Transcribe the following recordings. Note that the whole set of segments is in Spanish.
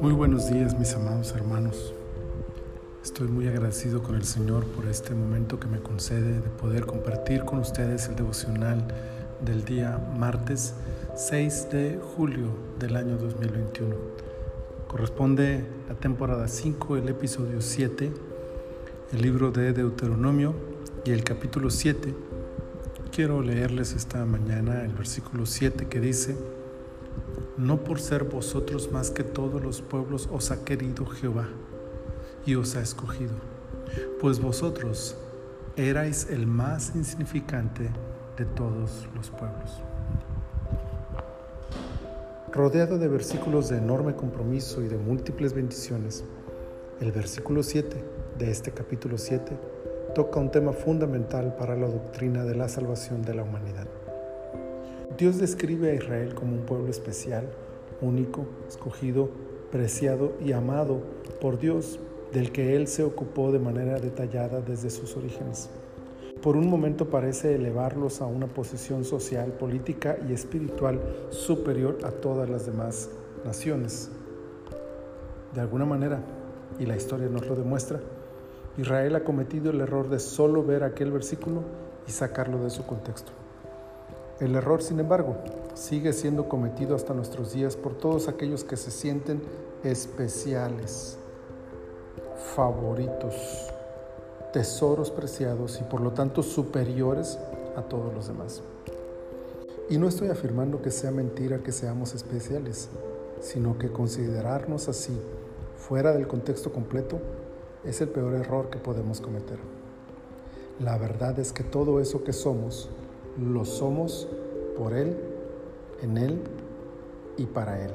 Muy buenos días mis amados hermanos. Estoy muy agradecido con el Señor por este momento que me concede de poder compartir con ustedes el devocional del día martes 6 de julio del año 2021. Corresponde a temporada 5, el episodio 7, el libro de Deuteronomio y el capítulo 7. Quiero leerles esta mañana el versículo 7 que dice, No por ser vosotros más que todos los pueblos os ha querido Jehová y os ha escogido, pues vosotros erais el más insignificante de todos los pueblos. Rodeado de versículos de enorme compromiso y de múltiples bendiciones, el versículo 7 de este capítulo 7 toca un tema fundamental para la doctrina de la salvación de la humanidad. Dios describe a Israel como un pueblo especial, único, escogido, preciado y amado por Dios, del que Él se ocupó de manera detallada desde sus orígenes. Por un momento parece elevarlos a una posición social, política y espiritual superior a todas las demás naciones. De alguna manera, y la historia nos lo demuestra, Israel ha cometido el error de solo ver aquel versículo y sacarlo de su contexto. El error, sin embargo, sigue siendo cometido hasta nuestros días por todos aquellos que se sienten especiales, favoritos, tesoros preciados y por lo tanto superiores a todos los demás. Y no estoy afirmando que sea mentira que seamos especiales, sino que considerarnos así, fuera del contexto completo, es el peor error que podemos cometer. La verdad es que todo eso que somos, lo somos por Él, en Él y para Él.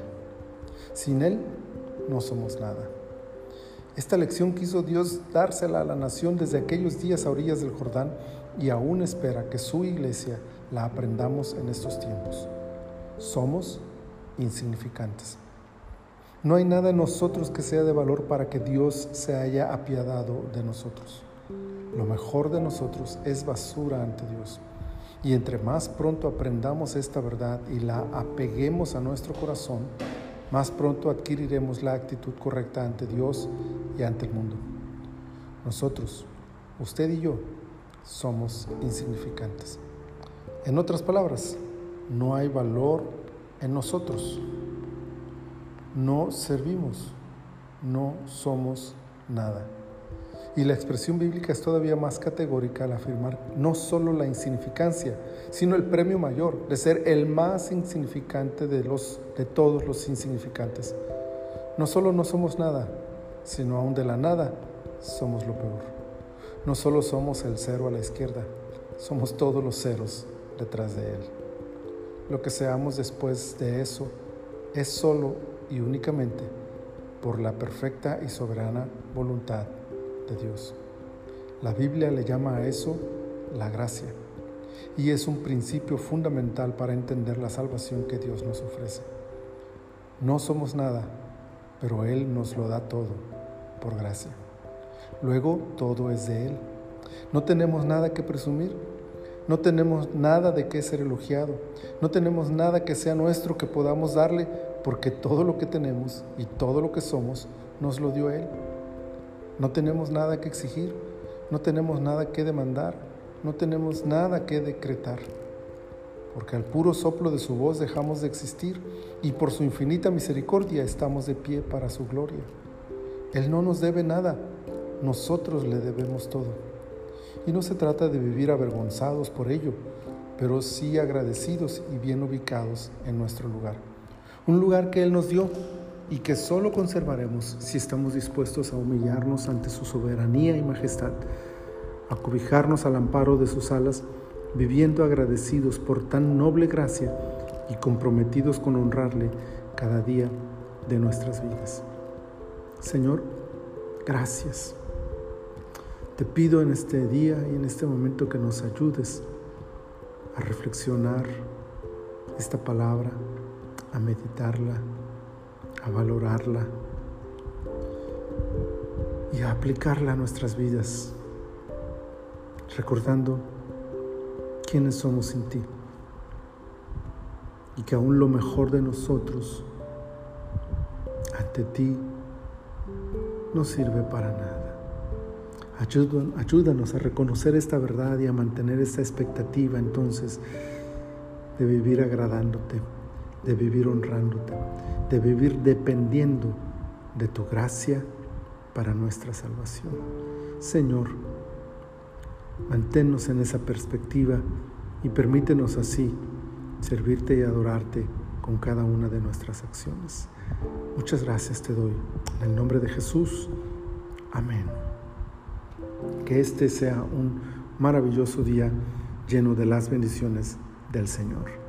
Sin Él no somos nada. Esta lección quiso Dios dársela a la nación desde aquellos días a orillas del Jordán y aún espera que su iglesia la aprendamos en estos tiempos. Somos insignificantes. No hay nada en nosotros que sea de valor para que Dios se haya apiadado de nosotros. Lo mejor de nosotros es basura ante Dios. Y entre más pronto aprendamos esta verdad y la apeguemos a nuestro corazón, más pronto adquiriremos la actitud correcta ante Dios y ante el mundo. Nosotros, usted y yo, somos insignificantes. En otras palabras, no hay valor en nosotros no servimos, no somos nada. Y la expresión bíblica es todavía más categórica al afirmar no solo la insignificancia, sino el premio mayor de ser el más insignificante de, los, de todos los insignificantes. No solo no somos nada, sino aún de la nada somos lo peor. No solo somos el cero a la izquierda, somos todos los ceros detrás de él. Lo que seamos después de eso es solo y únicamente por la perfecta y soberana voluntad de Dios. La Biblia le llama a eso la gracia y es un principio fundamental para entender la salvación que Dios nos ofrece. No somos nada, pero Él nos lo da todo por gracia. Luego todo es de Él. No tenemos nada que presumir, no tenemos nada de qué ser elogiado, no tenemos nada que sea nuestro que podamos darle porque todo lo que tenemos y todo lo que somos nos lo dio Él. No tenemos nada que exigir, no tenemos nada que demandar, no tenemos nada que decretar, porque al puro soplo de su voz dejamos de existir y por su infinita misericordia estamos de pie para su gloria. Él no nos debe nada, nosotros le debemos todo. Y no se trata de vivir avergonzados por ello, pero sí agradecidos y bien ubicados en nuestro lugar un lugar que Él nos dio y que solo conservaremos si estamos dispuestos a humillarnos ante su soberanía y majestad, a cobijarnos al amparo de sus alas, viviendo agradecidos por tan noble gracia y comprometidos con honrarle cada día de nuestras vidas. Señor, gracias. Te pido en este día y en este momento que nos ayudes a reflexionar esta palabra a meditarla, a valorarla y a aplicarla a nuestras vidas, recordando quiénes somos sin ti y que aún lo mejor de nosotros ante ti no sirve para nada. Ayúdanos a reconocer esta verdad y a mantener esta expectativa entonces de vivir agradándote, de vivir honrándote, de vivir dependiendo de tu gracia para nuestra salvación. Señor, manténnos en esa perspectiva y permítenos así servirte y adorarte con cada una de nuestras acciones. Muchas gracias te doy. En el nombre de Jesús. Amén. Que este sea un maravilloso día lleno de las bendiciones del Señor.